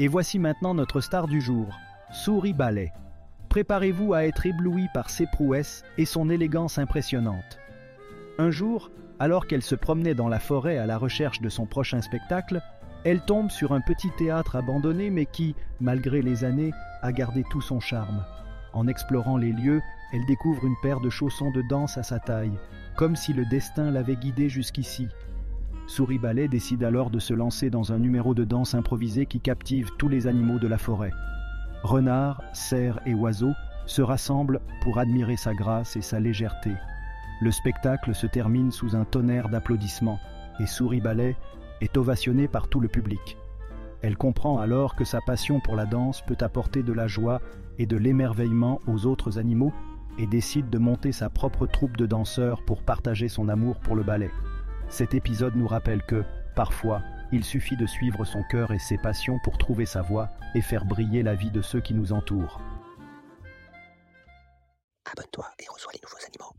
Et voici maintenant notre star du jour, Souris Ballet. Préparez-vous à être ébloui par ses prouesses et son élégance impressionnante. Un jour, alors qu'elle se promenait dans la forêt à la recherche de son prochain spectacle, elle tombe sur un petit théâtre abandonné mais qui, malgré les années, a gardé tout son charme. En explorant les lieux, elle découvre une paire de chaussons de danse à sa taille, comme si le destin l'avait guidée jusqu'ici. Souris Ballet décide alors de se lancer dans un numéro de danse improvisé qui captive tous les animaux de la forêt. Renards, cerfs et oiseaux se rassemblent pour admirer sa grâce et sa légèreté. Le spectacle se termine sous un tonnerre d'applaudissements et Souris Ballet est ovationnée par tout le public. Elle comprend alors que sa passion pour la danse peut apporter de la joie et de l'émerveillement aux autres animaux et décide de monter sa propre troupe de danseurs pour partager son amour pour le ballet. Cet épisode nous rappelle que, parfois, il suffit de suivre son cœur et ses passions pour trouver sa voie et faire briller la vie de ceux qui nous entourent. Abonne-toi et reçois les nouveaux animaux.